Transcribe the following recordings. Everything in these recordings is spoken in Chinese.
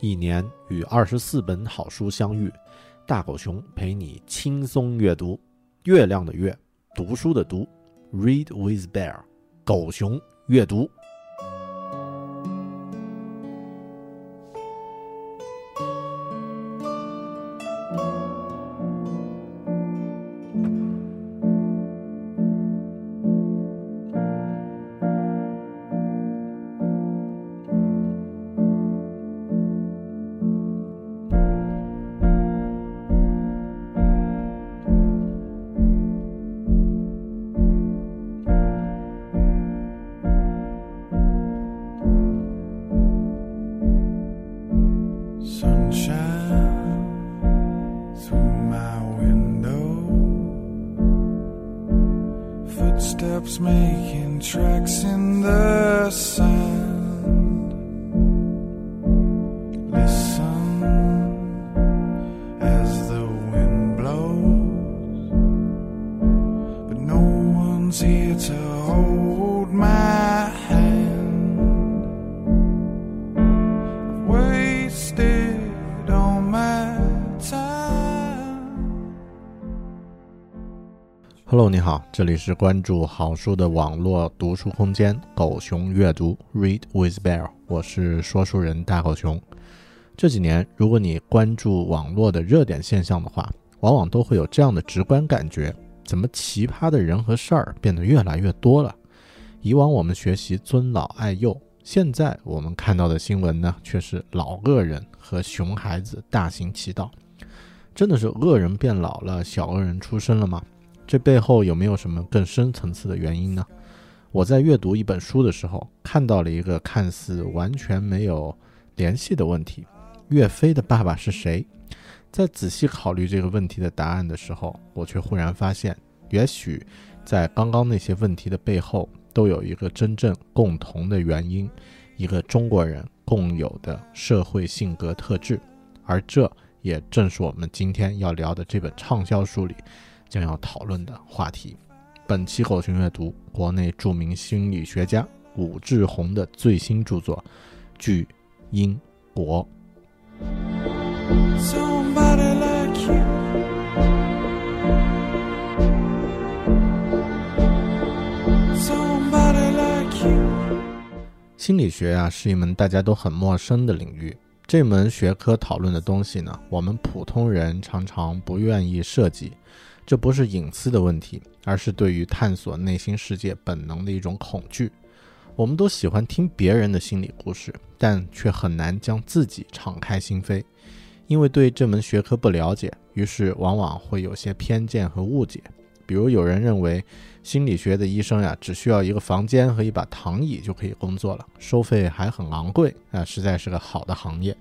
一年与二十四本好书相遇。大狗熊陪你轻松阅读。月亮的月，读书的读，Read with Bear，狗熊阅读。Making tracks in the sand. 好，这里是关注好书的网络读书空间“狗熊阅读 ”（Read with Bear），我是说书人大狗熊。这几年，如果你关注网络的热点现象的话，往往都会有这样的直观感觉：怎么奇葩的人和事儿变得越来越多了？以往我们学习尊老爱幼，现在我们看到的新闻呢，却是老恶人和熊孩子大行其道。真的是恶人变老了，小恶人出生了吗？这背后有没有什么更深层次的原因呢？我在阅读一本书的时候，看到了一个看似完全没有联系的问题：岳飞的爸爸是谁？在仔细考虑这个问题的答案的时候，我却忽然发现，也许在刚刚那些问题的背后，都有一个真正共同的原因，一个中国人共有的社会性格特质，而这也正是我们今天要聊的这本畅销书里。将要讨论的话题。本期狗熊阅读，国内著名心理学家武志红的最新著作《巨婴国》。心理学啊，是一门大家都很陌生的领域。这门学科讨论的东西呢，我们普通人常常不愿意涉及。这不是隐私的问题，而是对于探索内心世界本能的一种恐惧。我们都喜欢听别人的心理故事，但却很难将自己敞开心扉，因为对这门学科不了解，于是往往会有些偏见和误解。比如有人认为，心理学的医生呀，只需要一个房间和一把躺椅就可以工作了，收费还很昂贵啊，实在是个好的行业。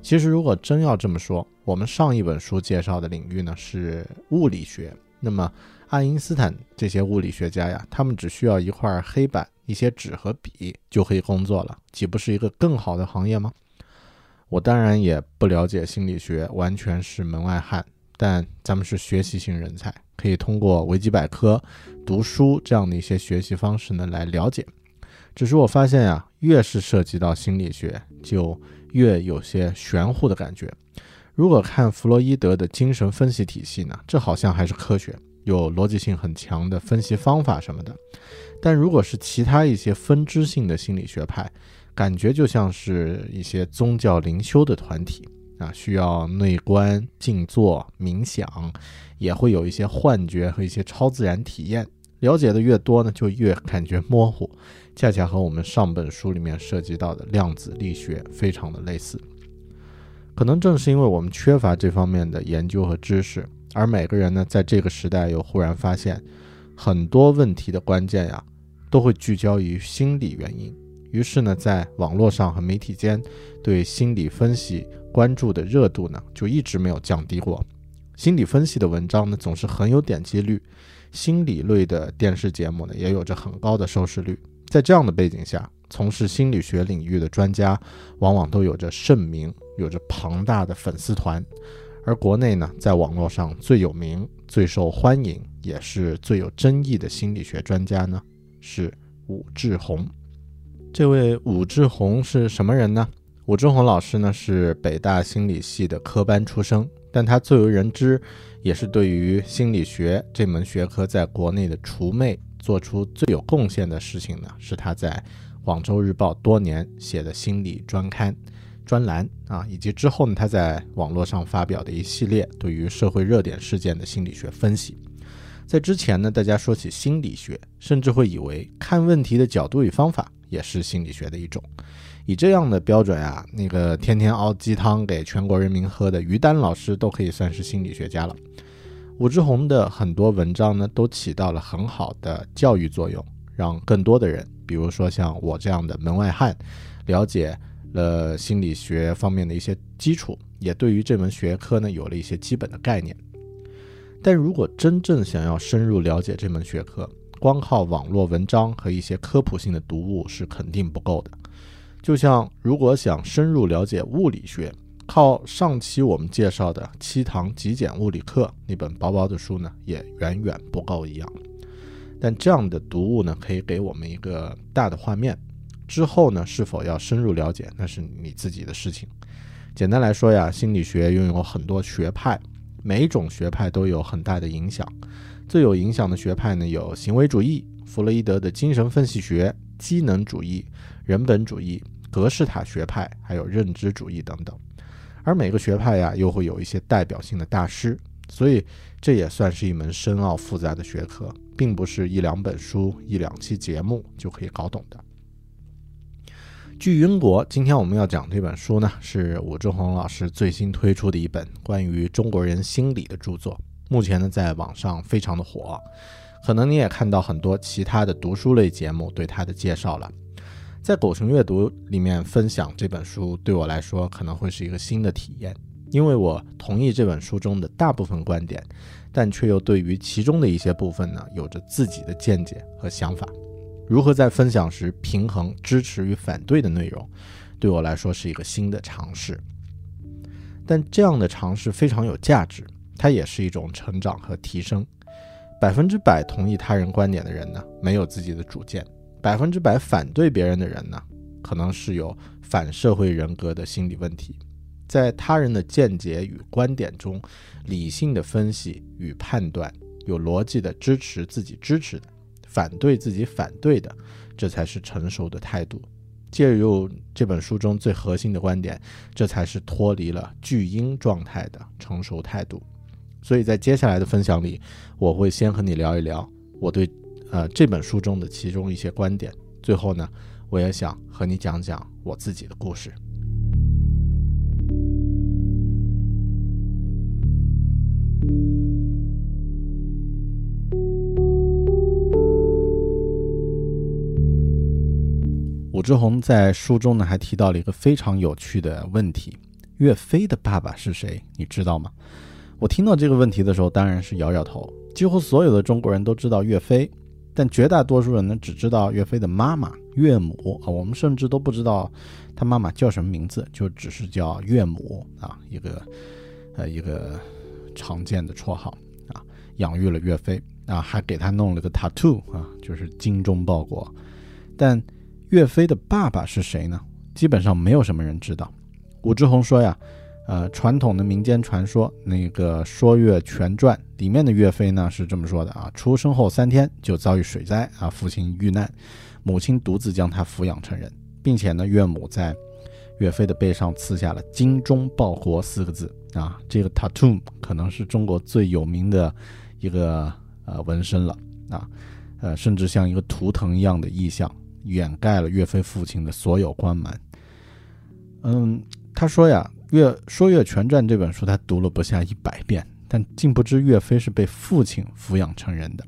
其实，如果真要这么说，我们上一本书介绍的领域呢是物理学。那么，爱因斯坦这些物理学家呀，他们只需要一块黑板、一些纸和笔就可以工作了，岂不是一个更好的行业吗？我当然也不了解心理学，完全是门外汉。但咱们是学习型人才，可以通过维基百科、读书这样的一些学习方式呢来了解。只是我发现呀，越是涉及到心理学，就越有些玄乎的感觉。如果看弗洛伊德的精神分析体系呢，这好像还是科学，有逻辑性很强的分析方法什么的。但如果是其他一些分支性的心理学派，感觉就像是一些宗教灵修的团体啊，需要内观、静坐、冥想，也会有一些幻觉和一些超自然体验。了解的越多呢，就越感觉模糊，恰恰和我们上本书里面涉及到的量子力学非常的类似。可能正是因为我们缺乏这方面的研究和知识，而每个人呢，在这个时代又忽然发现，很多问题的关键呀，都会聚焦于心理原因。于是呢，在网络上和媒体间对心理分析关注的热度呢，就一直没有降低过。心理分析的文章呢，总是很有点击率，心理类的电视节目呢，也有着很高的收视率。在这样的背景下，从事心理学领域的专家往往都有着盛名，有着庞大的粉丝团。而国内呢，在网络上最有名、最受欢迎，也是最有争议的心理学专家呢，是武志红。这位武志红是什么人呢？武志红老师呢，是北大心理系的科班出身，但他最为人知，也是对于心理学这门学科在国内的除魅做出最有贡献的事情呢，是他在《广州日报》多年写的心理专刊、专栏啊，以及之后呢，他在网络上发表的一系列对于社会热点事件的心理学分析。在之前呢，大家说起心理学，甚至会以为看问题的角度与方法也是心理学的一种。以这样的标准啊，那个天天熬鸡汤给全国人民喝的于丹老师都可以算是心理学家了。武志红的很多文章呢，都起到了很好的教育作用，让更多的人，比如说像我这样的门外汉，了解了心理学方面的一些基础，也对于这门学科呢有了一些基本的概念。但如果真正想要深入了解这门学科，光靠网络文章和一些科普性的读物是肯定不够的。就像如果想深入了解物理学，靠上期我们介绍的《七堂极简物理课》那本薄薄的书呢，也远远不够一样。但这样的读物呢，可以给我们一个大的画面。之后呢，是否要深入了解，那是你自己的事情。简单来说呀，心理学拥有很多学派。每一种学派都有很大的影响，最有影响的学派呢有行为主义、弗洛伊德的精神分析学、机能主义、人本主义、格式塔学派，还有认知主义等等。而每个学派呀，又会有一些代表性的大师，所以这也算是一门深奥复杂的学科，并不是一两本书、一两期节目就可以搞懂的。据英国，今天我们要讲这本书呢，是武志红老师最新推出的一本关于中国人心理的著作。目前呢，在网上非常的火，可能你也看到很多其他的读书类节目对他的介绍了。在狗熊阅读里面分享这本书，对我来说可能会是一个新的体验，因为我同意这本书中的大部分观点，但却又对于其中的一些部分呢，有着自己的见解和想法。如何在分享时平衡支持与反对的内容，对我来说是一个新的尝试。但这样的尝试非常有价值，它也是一种成长和提升。百分之百同意他人观点的人呢，没有自己的主见；百分之百反对别人的人呢，可能是有反社会人格的心理问题，在他人的见解与观点中，理性的分析与判断，有逻辑的支持自己支持的。反对自己反对的，这才是成熟的态度。介入这本书中最核心的观点，这才是脱离了巨婴状态的成熟态度。所以在接下来的分享里，我会先和你聊一聊我对呃这本书中的其中一些观点。最后呢，我也想和你讲讲我自己的故事。武志红在书中呢还提到了一个非常有趣的问题：岳飞的爸爸是谁？你知道吗？我听到这个问题的时候，当然是摇摇头。几乎所有的中国人都知道岳飞，但绝大多数人呢只知道岳飞的妈妈岳母啊，我们甚至都不知道他妈妈叫什么名字，就只是叫岳母啊，一个呃一个常见的绰号啊，养育了岳飞啊，还给他弄了个 tattoo 啊，就是精忠报国，但。岳飞的爸爸是谁呢？基本上没有什么人知道。武志红说呀，呃，传统的民间传说那个《说岳全传》里面的岳飞呢是这么说的啊：出生后三天就遭遇水灾啊，父亲遇难，母亲独自将他抚养成人，并且呢，岳母在岳飞的背上刺下了“精忠报国”四个字啊。这个 tattoo 可能是中国最有名的一个呃纹身了啊，呃，甚至像一个图腾一样的意象。掩盖了岳飞父亲的所有光芒。嗯，他说呀，《岳说岳全传》这本书他读了不下一百遍，但竟不知岳飞是被父亲抚养成人的。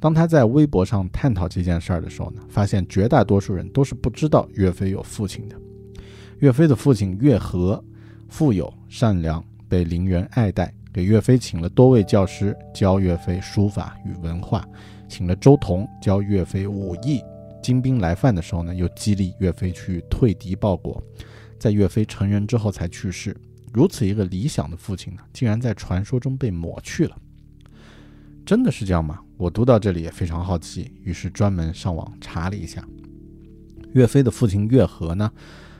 当他在微博上探讨这件事儿的时候呢，发现绝大多数人都是不知道岳飞有父亲的。岳飞的父亲岳和富有善良，被陵园爱戴，给岳飞请了多位教师教岳飞书法与文化，请了周同教岳飞武艺。金兵来犯的时候呢，又激励岳飞去退敌报国。在岳飞成人之后才去世。如此一个理想的父亲呢，竟然在传说中被抹去了。真的是这样吗？我读到这里也非常好奇，于是专门上网查了一下。岳飞的父亲岳和呢，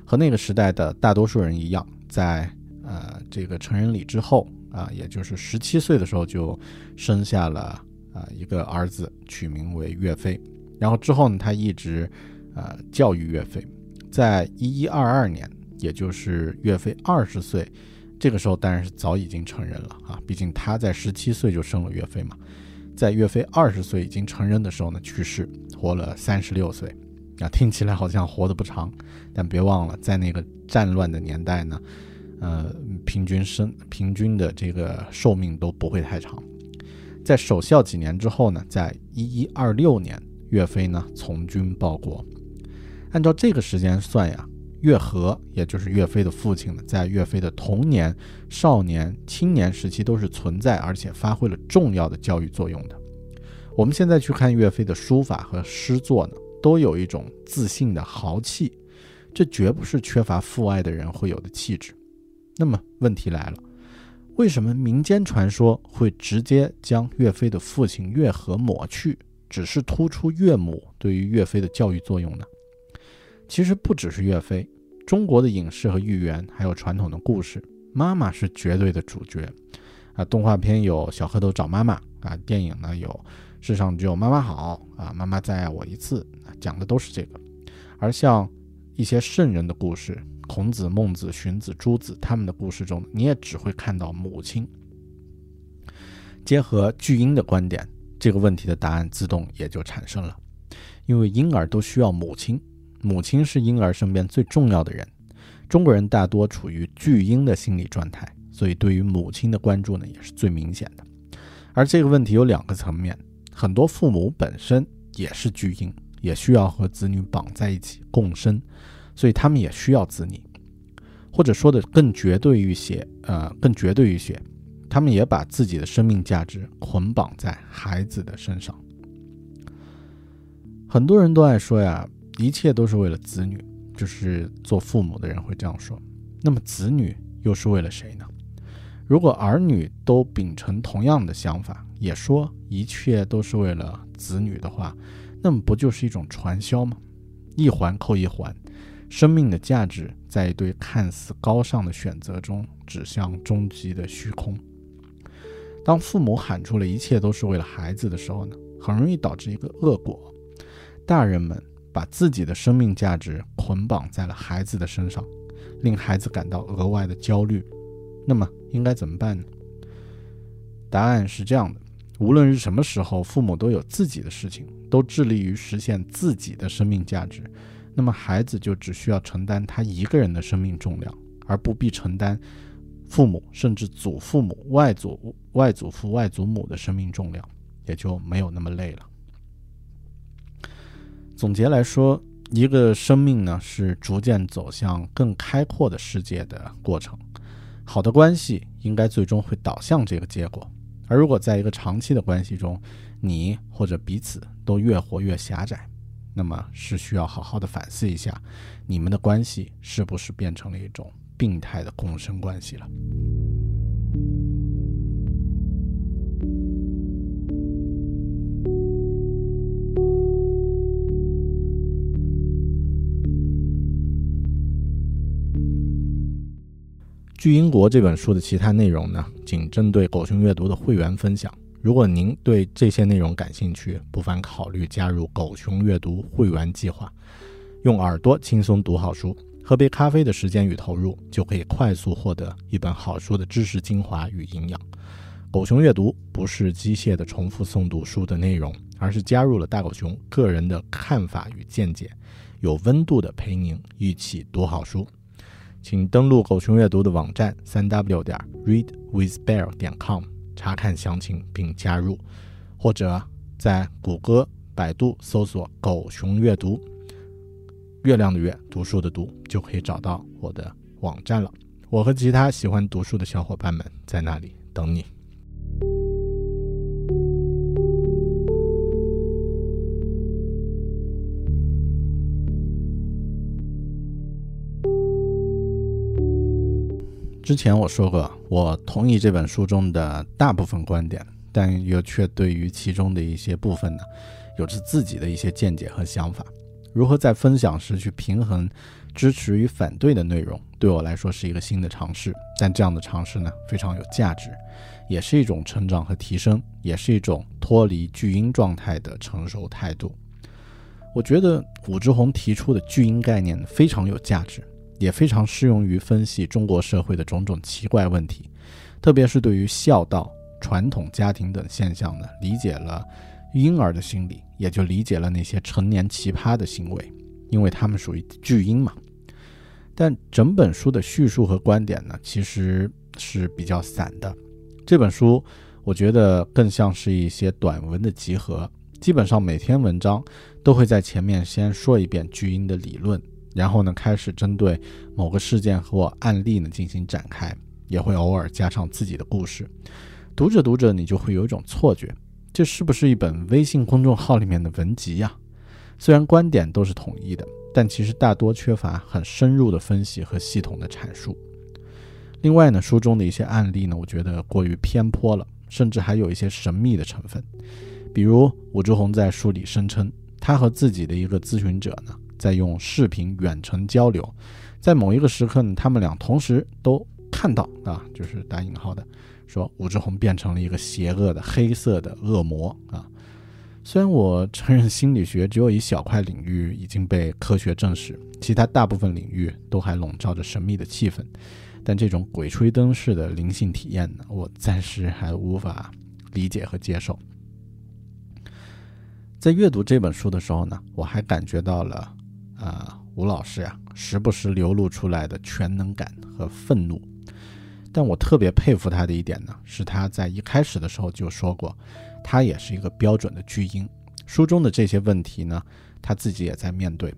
和那个时代的大多数人一样，在呃这个成人礼之后啊，也就是十七岁的时候就生下了啊一个儿子，取名为岳飞。然后之后呢，他一直呃教育岳飞，在一一二二年，也就是岳飞二十岁，这个时候当然是早已经成人了啊，毕竟他在十七岁就生了岳飞嘛。在岳飞二十岁已经成人的时候呢，去世，活了三十六岁，啊，听起来好像活得不长，但别忘了，在那个战乱的年代呢，呃，平均生平均的这个寿命都不会太长。在守孝几年之后呢，在一一二六年，岳飞呢从军报国。按照这个时间算呀，岳和也就是岳飞的父亲呢，在岳飞的童年、少年、青年时期都是存在而且发挥了重要的教育作用的。我们现在去看岳飞的书法和诗作呢，都有一种自信的豪气，这绝不是缺乏父爱的人会有的气质。那么问题来了，为什么民间传说会直接将岳飞的父亲岳和抹去，只是突出岳母对于岳飞的教育作用呢？其实不只是岳飞，中国的影视和寓言，还有传统的故事，妈妈是绝对的主角。啊，动画片有《小蝌蚪找妈妈》啊，电影呢有《世上只有妈妈好》啊，《妈妈再爱我一次》，讲的都是这个。而像一些圣人的故事，孔子、孟子、荀子、朱子他们的故事中，你也只会看到母亲。结合巨婴的观点，这个问题的答案自动也就产生了，因为婴儿都需要母亲。母亲是婴儿身边最重要的人，中国人大多处于巨婴的心理状态，所以对于母亲的关注呢也是最明显的。而这个问题有两个层面，很多父母本身也是巨婴，也需要和子女绑在一起共生，所以他们也需要子女，或者说的更绝对一些，呃，更绝对一些，他们也把自己的生命价值捆绑在孩子的身上。很多人都爱说呀。一切都是为了子女，就是做父母的人会这样说。那么子女又是为了谁呢？如果儿女都秉承同样的想法，也说一切都是为了子女的话，那么不就是一种传销吗？一环扣一环，生命的价值在一堆看似高尚的选择中指向终极的虚空。当父母喊出了一切都是为了孩子的时候呢，很容易导致一个恶果：大人们。把自己的生命价值捆绑在了孩子的身上，令孩子感到额外的焦虑。那么应该怎么办呢？答案是这样的：无论是什么时候，父母都有自己的事情，都致力于实现自己的生命价值，那么孩子就只需要承担他一个人的生命重量，而不必承担父母甚至祖父母、外祖外祖父、外祖母的生命重量，也就没有那么累了。总结来说，一个生命呢是逐渐走向更开阔的世界的过程。好的关系应该最终会导向这个结果。而如果在一个长期的关系中，你或者彼此都越活越狭窄，那么是需要好好的反思一下，你们的关系是不是变成了一种病态的共生关系了。《巨英国》这本书的其他内容呢，仅针对狗熊阅读的会员分享。如果您对这些内容感兴趣，不妨考虑加入狗熊阅读会员计划，用耳朵轻松读好书，喝杯咖啡的时间与投入，就可以快速获得一本好书的知识精华与营养。狗熊阅读不是机械的重复诵读书的内容，而是加入了大狗熊个人的看法与见解，有温度的陪您一起读好书。请登录狗熊阅读的网站三 w 点 readwithbear 点 com 查看详情并加入，或者在谷歌、百度搜索“狗熊阅读”，月亮的月，读书的读，就可以找到我的网站了。我和其他喜欢读书的小伙伴们在那里等你。之前我说过，我同意这本书中的大部分观点，但又却对于其中的一些部分呢，有着自己的一些见解和想法。如何在分享时去平衡支持与反对的内容，对我来说是一个新的尝试。但这样的尝试呢，非常有价值，也是一种成长和提升，也是一种脱离巨婴状态的成熟态度。我觉得武志红提出的巨婴概念非常有价值。也非常适用于分析中国社会的种种奇怪问题，特别是对于孝道、传统家庭等现象呢，理解了婴儿的心理，也就理解了那些成年奇葩的行为，因为他们属于巨婴嘛。但整本书的叙述和观点呢，其实是比较散的。这本书我觉得更像是一些短文的集合，基本上每篇文章都会在前面先说一遍巨婴的理论。然后呢，开始针对某个事件或案例呢进行展开，也会偶尔加上自己的故事。读着读着，你就会有一种错觉，这是不是一本微信公众号里面的文集呀？虽然观点都是统一的，但其实大多缺乏很深入的分析和系统的阐述。另外呢，书中的一些案例呢，我觉得过于偏颇了，甚至还有一些神秘的成分。比如武志红在书里声称，他和自己的一个咨询者呢。在用视频远程交流，在某一个时刻呢，他们俩同时都看到啊，就是打引号的，说武志红变成了一个邪恶的黑色的恶魔啊。虽然我承认心理学只有一小块领域已经被科学证实，其他大部分领域都还笼罩着神秘的气氛，但这种鬼吹灯式的灵性体验呢，我暂时还无法理解和接受。在阅读这本书的时候呢，我还感觉到了。啊，吴老师呀，时不时流露出来的全能感和愤怒，但我特别佩服他的一点呢，是他在一开始的时候就说过，他也是一个标准的巨婴。书中的这些问题呢，他自己也在面对，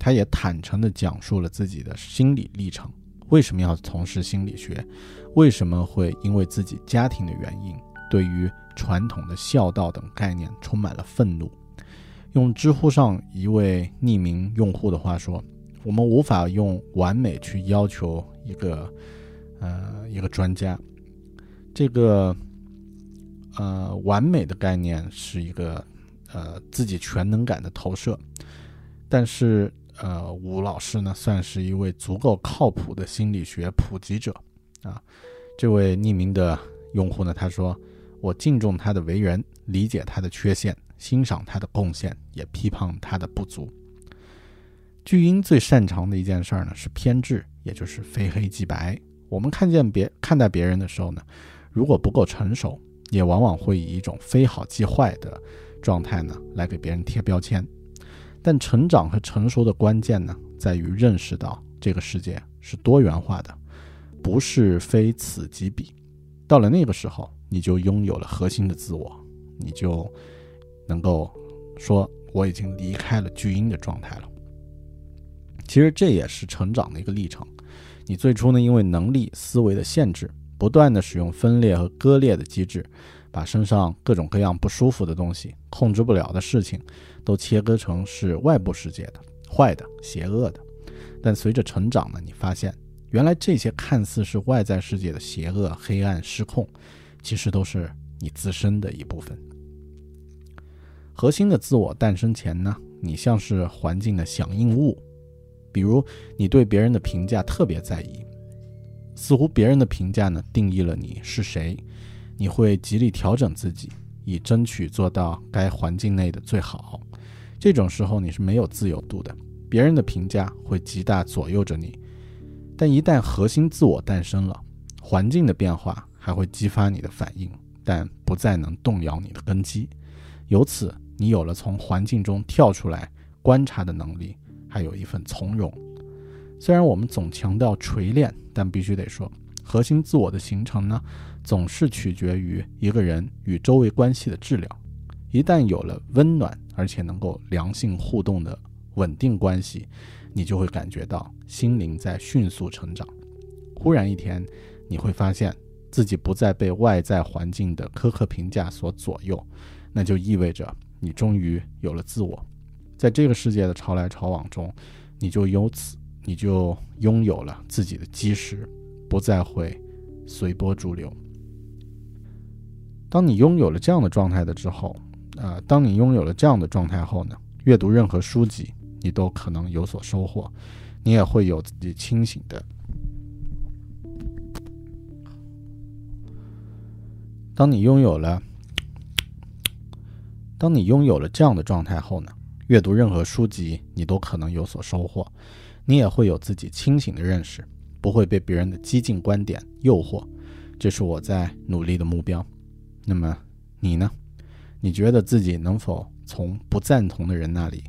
他也坦诚地讲述了自己的心理历程，为什么要从事心理学，为什么会因为自己家庭的原因，对于传统的孝道等概念充满了愤怒。用知乎上一位匿名用户的话说：“我们无法用完美去要求一个，呃，一个专家。这个，呃，完美的概念是一个，呃，自己全能感的投射。但是，呃，吴老师呢，算是一位足够靠谱的心理学普及者啊。这位匿名的用户呢，他说：我敬重他的为人，理解他的缺陷。”欣赏他的贡献，也批判他的不足。巨婴最擅长的一件事儿呢，是偏执，也就是非黑即白。我们看见别看待别人的时候呢，如果不够成熟，也往往会以一种非好即坏的状态呢，来给别人贴标签。但成长和成熟的关键呢，在于认识到这个世界是多元化的，不是非此即彼。到了那个时候，你就拥有了核心的自我，你就。能够说我已经离开了巨婴的状态了。其实这也是成长的一个历程。你最初呢，因为能力、思维的限制，不断的使用分裂和割裂的机制，把身上各种各样不舒服的东西、控制不了的事情，都切割成是外部世界的、坏的、邪恶的。但随着成长呢，你发现原来这些看似是外在世界的邪恶、黑暗、失控，其实都是你自身的一部分。核心的自我诞生前呢，你像是环境的响应物，比如你对别人的评价特别在意，似乎别人的评价呢定义了你是谁，你会极力调整自己，以争取做到该环境内的最好。这种时候你是没有自由度的，别人的评价会极大左右着你。但一旦核心自我诞生了，环境的变化还会激发你的反应，但不再能动摇你的根基，由此。你有了从环境中跳出来观察的能力，还有一份从容。虽然我们总强调锤炼，但必须得说，核心自我的形成呢，总是取决于一个人与周围关系的治疗。一旦有了温暖而且能够良性互动的稳定关系，你就会感觉到心灵在迅速成长。忽然一天，你会发现自己不再被外在环境的苛刻评价所左右，那就意味着你终于有了自我。在这个世界的潮来潮往中，你就由此你就拥有了自己的基石，不再会随波逐流。当你拥有了这样的状态的之后，呃，当你拥有了这样的状态后呢，阅读任何书籍，你都可能有所收获，你也会有自己清醒的。当你拥有了，当你拥有了这样的状态后呢，阅读任何书籍，你都可能有所收获，你也会有自己清醒的认识，不会被别人的激进观点诱惑，这是我在努力的目标。那么你呢？你觉得自己能否从不赞同的人那里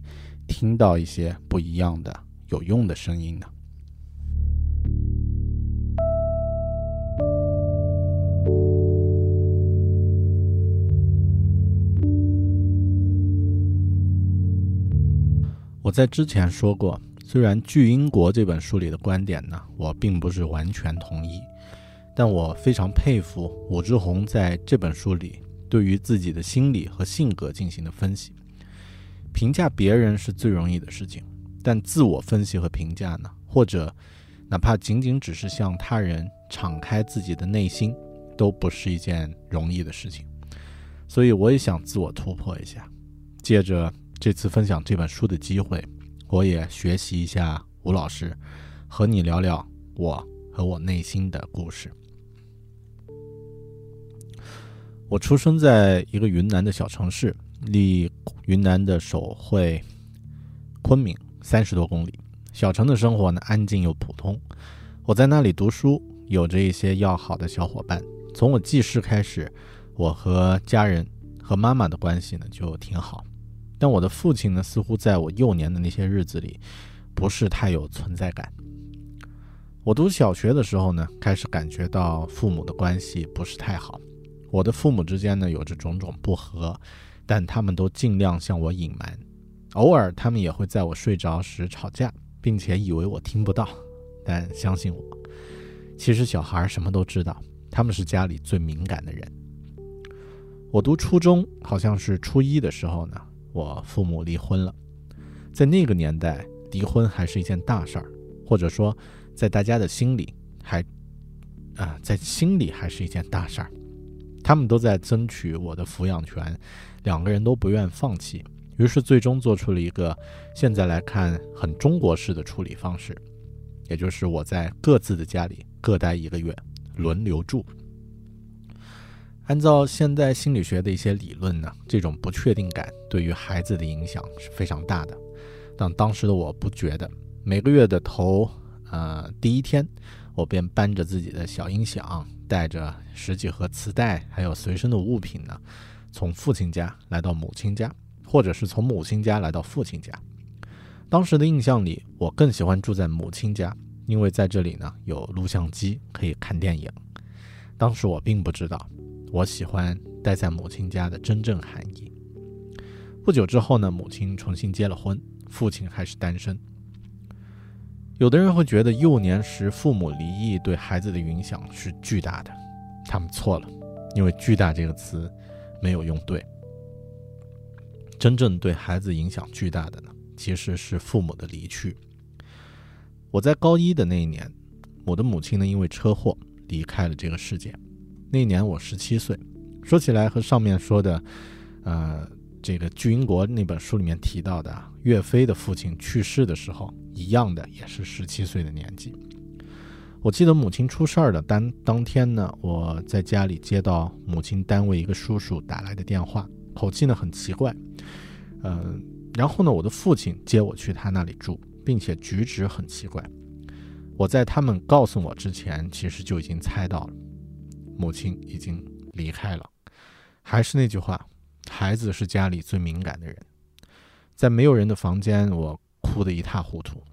听到一些不一样的有用的声音呢？我在之前说过，虽然《巨婴国》这本书里的观点呢，我并不是完全同意，但我非常佩服武志红在这本书里对于自己的心理和性格进行的分析。评价别人是最容易的事情，但自我分析和评价呢，或者哪怕仅仅只是向他人敞开自己的内心，都不是一件容易的事情。所以我也想自我突破一下，借着。这次分享这本书的机会，我也学习一下吴老师，和你聊聊我和我内心的故事。我出生在一个云南的小城市，离云南的首会昆明三十多公里。小城的生活呢，安静又普通。我在那里读书，有着一些要好的小伙伴。从我记事开始，我和家人和妈妈的关系呢就挺好。但我的父亲呢，似乎在我幼年的那些日子里，不是太有存在感。我读小学的时候呢，开始感觉到父母的关系不是太好。我的父母之间呢，有着种种不和，但他们都尽量向我隐瞒。偶尔，他们也会在我睡着时吵架，并且以为我听不到。但相信我，其实小孩什么都知道。他们是家里最敏感的人。我读初中，好像是初一的时候呢。我父母离婚了，在那个年代，离婚还是一件大事儿，或者说，在大家的心里还，啊，在心里还是一件大事儿。他们都在争取我的抚养权，两个人都不愿放弃，于是最终做出了一个现在来看很中国式的处理方式，也就是我在各自的家里各待一个月，轮流住。按照现代心理学的一些理论呢，这种不确定感对于孩子的影响是非常大的。但当时的我不觉得。每个月的头，呃，第一天，我便搬着自己的小音响，带着十几盒磁带，还有随身的物品呢，从父亲家来到母亲家，或者是从母亲家来到父亲家。当时的印象里，我更喜欢住在母亲家，因为在这里呢有录像机可以看电影。当时我并不知道。我喜欢待在母亲家的真正含义。不久之后呢，母亲重新结了婚，父亲还是单身。有的人会觉得幼年时父母离异对孩子的影响是巨大的，他们错了，因为“巨大”这个词没有用对。真正对孩子影响巨大的呢，其实是父母的离去。我在高一的那一年，我的母亲呢因为车祸离开了这个世界。那年我十七岁，说起来和上面说的，呃，这个《巨婴国》那本书里面提到的岳飞的父亲去世的时候一样的，也是十七岁的年纪。我记得母亲出事儿的当当天呢，我在家里接到母亲单位一个叔叔打来的电话，口气呢很奇怪，嗯，然后呢，我的父亲接我去他那里住，并且举止很奇怪。我在他们告诉我之前，其实就已经猜到了。母亲已经离开了，还是那句话，孩子是家里最敏感的人。在没有人的房间，我哭得一塌糊涂。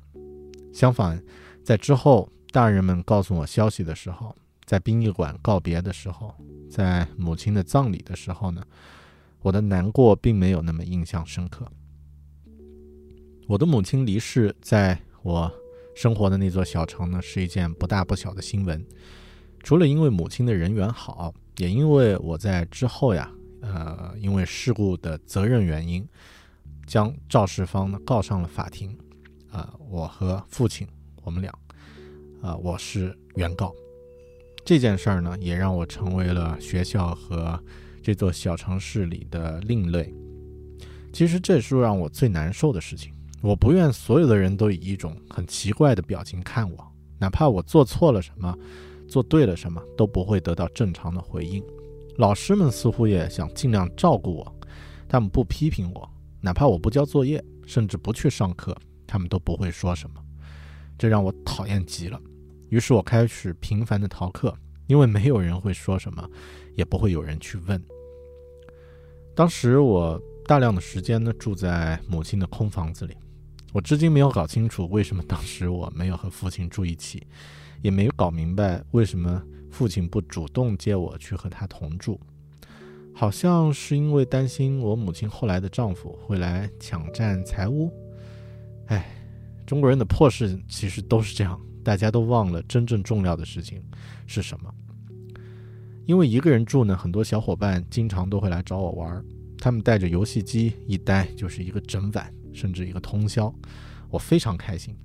相反，在之后大人们告诉我消息的时候，在殡仪馆告别的时候，在母亲的葬礼的时候呢，我的难过并没有那么印象深刻。我的母亲离世，在我生活的那座小城呢，是一件不大不小的新闻。除了因为母亲的人缘好，也因为我在之后呀，呃，因为事故的责任原因，将肇事方呢告上了法庭。啊，我和父亲，我们俩，啊，我是原告。这件事儿呢，也让我成为了学校和这座小城市里的另类。其实这是让我最难受的事情。我不愿所有的人都以一种很奇怪的表情看我，哪怕我做错了什么，做对了什么，都不会得到正常的回应。老师们似乎也想尽量照顾我，他们不批评我，哪怕我不交作业，甚至不去上课，他们都不会说什么。这让我讨厌极了。于是我开始频繁的逃课，因为没有人会说什么，也不会有人去问。当时我大量的时间呢住在母亲的空房子里。我至今没有搞清楚为什么当时我没有和父亲住一起，也没有搞明白为什么父亲不主动接我去和他同住。好像是因为担心我母亲后来的丈夫会来抢占财物。哎，中国人的破事其实都是这样，大家都忘了真正重要的事情是什么。因为一个人住呢，很多小伙伴经常都会来找我玩，他们带着游戏机一待就是一个整晚。甚至一个通宵，我非常开心，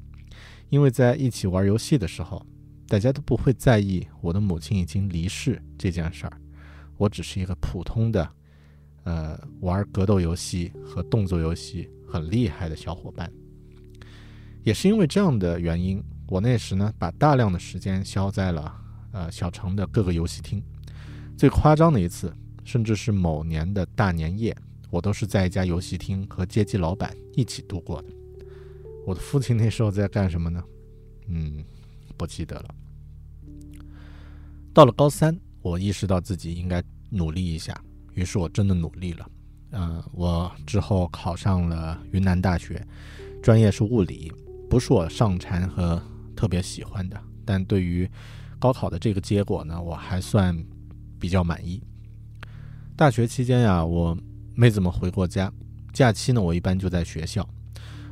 因为在一起玩游戏的时候，大家都不会在意我的母亲已经离世这件事儿，我只是一个普通的，呃，玩格斗游戏和动作游戏很厉害的小伙伴。也是因为这样的原因，我那时呢，把大量的时间消在了呃小城的各个游戏厅。最夸张的一次，甚至是某年的大年夜。我都是在一家游戏厅和街机老板一起度过的。我的父亲那时候在干什么呢？嗯，不记得了。到了高三，我意识到自己应该努力一下，于是我真的努力了。嗯，我之后考上了云南大学，专业是物理，不是我上禅和特别喜欢的，但对于高考的这个结果呢，我还算比较满意。大学期间呀，我。没怎么回过家，假期呢，我一般就在学校。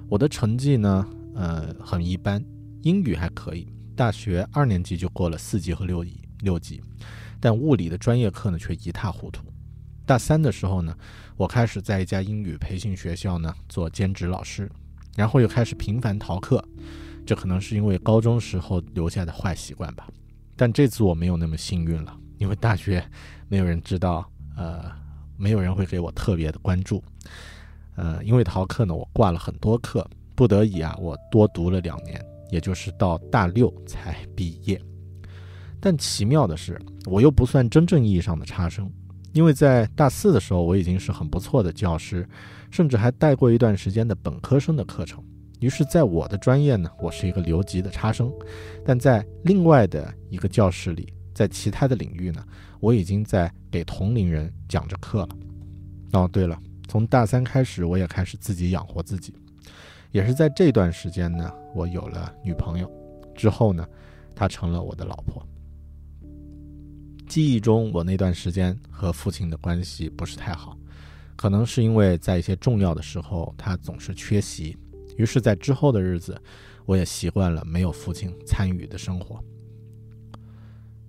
我的成绩呢，呃，很一般，英语还可以。大学二年级就过了四级和六级，六级，但物理的专业课呢却一塌糊涂。大三的时候呢，我开始在一家英语培训学校呢做兼职老师，然后又开始频繁逃课。这可能是因为高中时候留下的坏习惯吧。但这次我没有那么幸运了，因为大学没有人知道，呃。没有人会给我特别的关注，呃，因为逃课呢，我挂了很多课，不得已啊，我多读了两年，也就是到大六才毕业。但奇妙的是，我又不算真正意义上的差生，因为在大四的时候，我已经是很不错的教师，甚至还带过一段时间的本科生的课程。于是，在我的专业呢，我是一个留级的差生，但在另外的一个教室里。在其他的领域呢，我已经在给同龄人讲着课了。哦，对了，从大三开始，我也开始自己养活自己。也是在这段时间呢，我有了女朋友。之后呢，她成了我的老婆。记忆中，我那段时间和父亲的关系不是太好，可能是因为在一些重要的时候，他总是缺席。于是，在之后的日子，我也习惯了没有父亲参与的生活。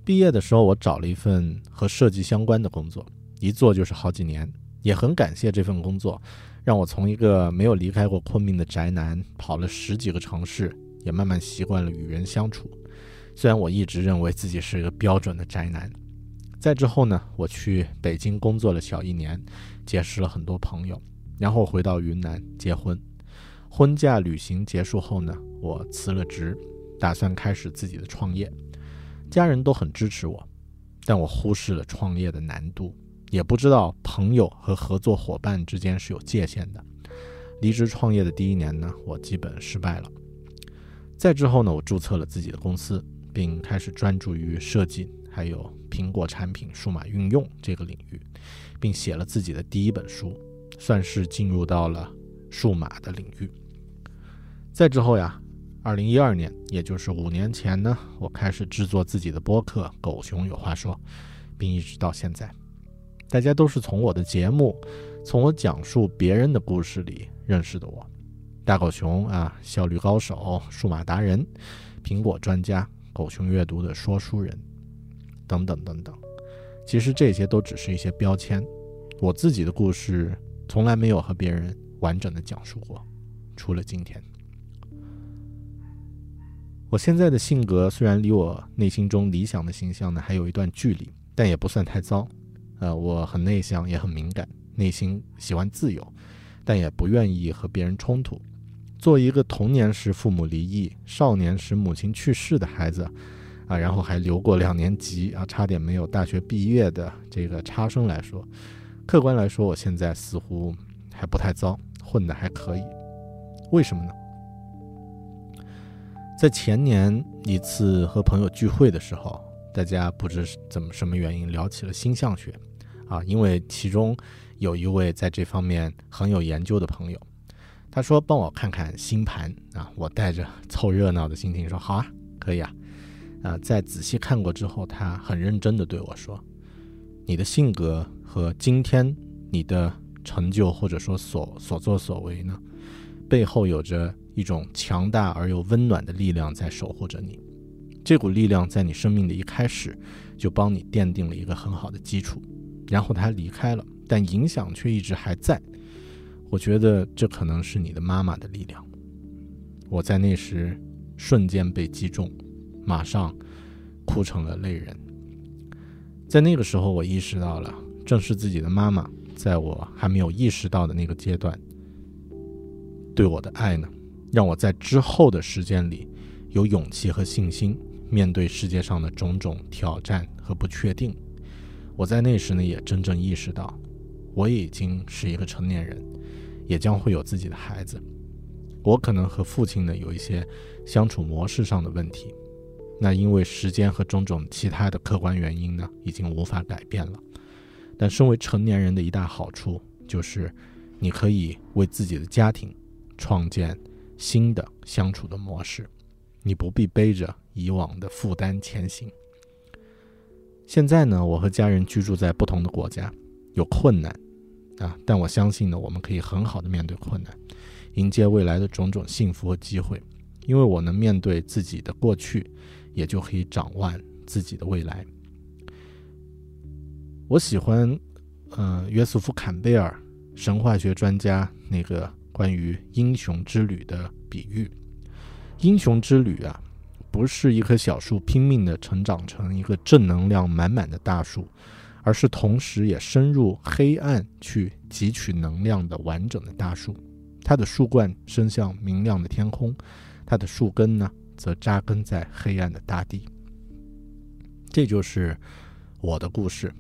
毕业的时候，我找了一份和设计相关的工作，一做就是好几年。也很感谢这份工作，让我从一个没有离开过昆明的宅男，跑了十几个城市，也慢慢习惯了与人相处。虽然我一直认为自己是一个标准的宅男。再之后呢，我去北京工作了小一年，结识了很多朋友，然后回到云南结婚。婚嫁旅行结束后呢，我辞了职，打算开始自己的创业。家人都很支持我，但我忽视了创业的难度，也不知道朋友和合作伙伴之间是有界限的。离职创业的第一年呢，我基本失败了。再之后呢，我注册了自己的公司，并开始专注于设计，还有苹果产品数码运用这个领域，并写了自己的第一本书，算是进入到了数码的领域。再之后呀。二零一二年，也就是五年前呢，我开始制作自己的播客《狗熊有话说》，并一直到现在。大家都是从我的节目，从我讲述别人的故事里认识的我。大狗熊啊，效率高手、数码达人、苹果专家、狗熊阅读的说书人，等等等等。其实这些都只是一些标签，我自己的故事从来没有和别人完整的讲述过，除了今天。我现在的性格虽然离我内心中理想的形象呢还有一段距离，但也不算太糟。呃，我很内向，也很敏感，内心喜欢自由，但也不愿意和别人冲突。做一个童年时父母离异、少年时母亲去世的孩子，啊，然后还留过两年级啊，差点没有大学毕业的这个差生来说，客观来说，我现在似乎还不太糟，混得还可以。为什么呢？在前年一次和朋友聚会的时候，大家不知怎么什么原因聊起了星象学，啊，因为其中有一位在这方面很有研究的朋友，他说帮我看看星盘啊，我带着凑热闹的心情说好啊，可以啊，啊，在仔细看过之后，他很认真的对我说，你的性格和今天你的成就或者说所所作所为呢，背后有着。一种强大而又温暖的力量在守护着你，这股力量在你生命的一开始就帮你奠定了一个很好的基础，然后他离开了，但影响却一直还在。我觉得这可能是你的妈妈的力量。我在那时瞬间被击中，马上哭成了泪人。在那个时候，我意识到了，正是自己的妈妈，在我还没有意识到的那个阶段，对我的爱呢。让我在之后的时间里有勇气和信心面对世界上的种种挑战和不确定。我在那时呢，也真正意识到，我已经是一个成年人，也将会有自己的孩子。我可能和父亲呢有一些相处模式上的问题，那因为时间和种种其他的客观原因呢，已经无法改变了。但身为成年人的一大好处就是，你可以为自己的家庭创建。新的相处的模式，你不必背着以往的负担前行。现在呢，我和家人居住在不同的国家，有困难啊，但我相信呢，我们可以很好的面对困难，迎接未来的种种幸福和机会。因为我能面对自己的过去，也就可以掌握自己的未来。我喜欢，呃，约瑟夫·坎贝尔，神话学专家那个。关于英雄之旅的比喻，英雄之旅啊，不是一棵小树拼命的成长成一个正能量满满的大树，而是同时也深入黑暗去汲取能量的完整的大树。它的树冠伸向明亮的天空，它的树根呢，则扎根在黑暗的大地。这就是我的故事。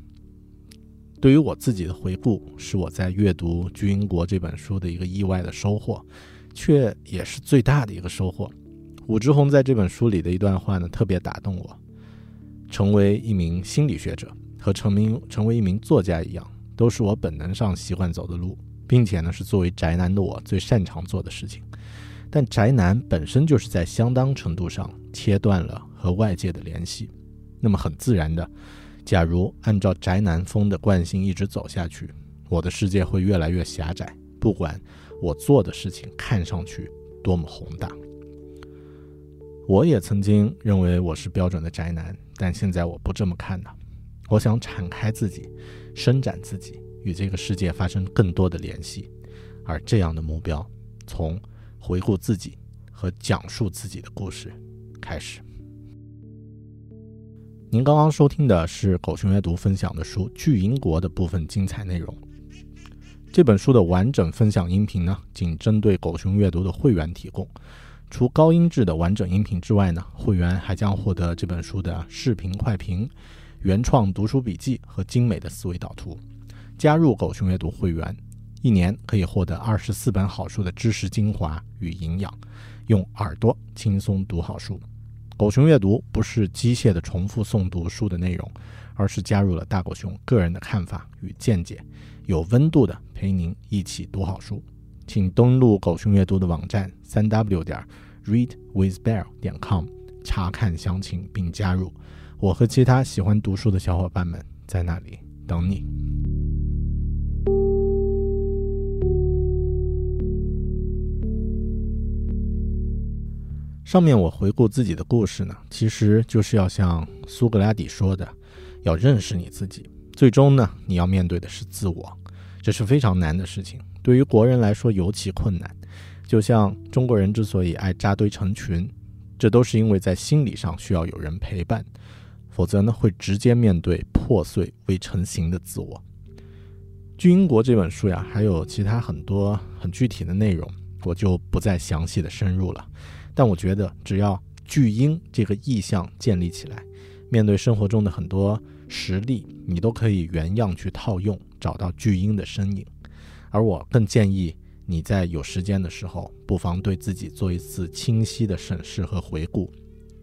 对于我自己的回顾，是我在阅读《巨婴国》这本书的一个意外的收获，却也是最大的一个收获。武志红在这本书里的一段话呢，特别打动我。成为一名心理学者和成名成为一名作家一样，都是我本能上习惯走的路，并且呢，是作为宅男的我最擅长做的事情。但宅男本身就是在相当程度上切断了和外界的联系，那么很自然的。假如按照宅男风的惯性一直走下去，我的世界会越来越狭窄。不管我做的事情看上去多么宏大，我也曾经认为我是标准的宅男，但现在我不这么看了。我想敞开自己，伸展自己，与这个世界发生更多的联系。而这样的目标，从回顾自己和讲述自己的故事开始。您刚刚收听的是狗熊阅读分享的书《巨婴国》的部分精彩内容。这本书的完整分享音频呢，仅针对狗熊阅读的会员提供。除高音质的完整音频之外呢，会员还将获得这本书的视频快评、原创读书笔记和精美的思维导图。加入狗熊阅读会员，一年可以获得二十四本好书的知识精华与营养，用耳朵轻松读好书。狗熊阅读不是机械的重复诵读书的内容，而是加入了大狗熊个人的看法与见解，有温度的陪您一起读好书。请登录狗熊阅读的网站三 w 点 readwithbear 点 com 查看详情并加入。我和其他喜欢读书的小伙伴们在那里等你。上面我回顾自己的故事呢，其实就是要像苏格拉底说的，要认识你自己。最终呢，你要面对的是自我，这是非常难的事情。对于国人来说尤其困难。就像中国人之所以爱扎堆成群，这都是因为在心理上需要有人陪伴，否则呢会直接面对破碎未成型的自我。巨婴国这本书呀，还有其他很多很具体的内容，我就不再详细的深入了。但我觉得，只要巨婴这个意象建立起来，面对生活中的很多实例，你都可以原样去套用，找到巨婴的身影。而我更建议。你在有时间的时候，不妨对自己做一次清晰的审视和回顾，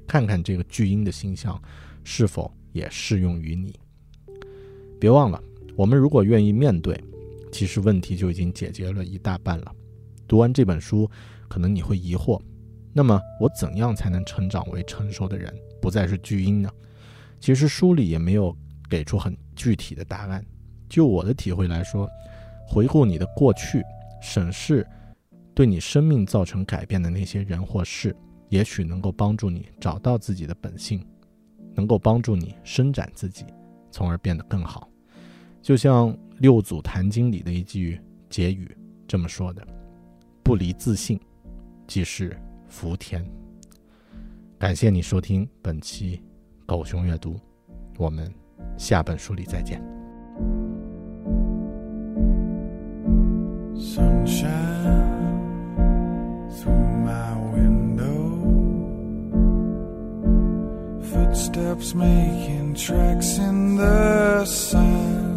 看看这个巨婴的形象是否也适用于你。别忘了，我们如果愿意面对，其实问题就已经解决了一大半了。读完这本书，可能你会疑惑：那么我怎样才能成长为成熟的人，不再是巨婴呢？其实书里也没有给出很具体的答案。就我的体会来说，回顾你的过去。审视对你生命造成改变的那些人或事，也许能够帮助你找到自己的本性，能够帮助你伸展自己，从而变得更好。就像《六祖坛经》里的一句结语这么说的：“不离自信，即是福田。”感谢你收听本期狗熊阅读，我们下本书里再见。Sunshine through my window. Footsteps making tracks in the sand.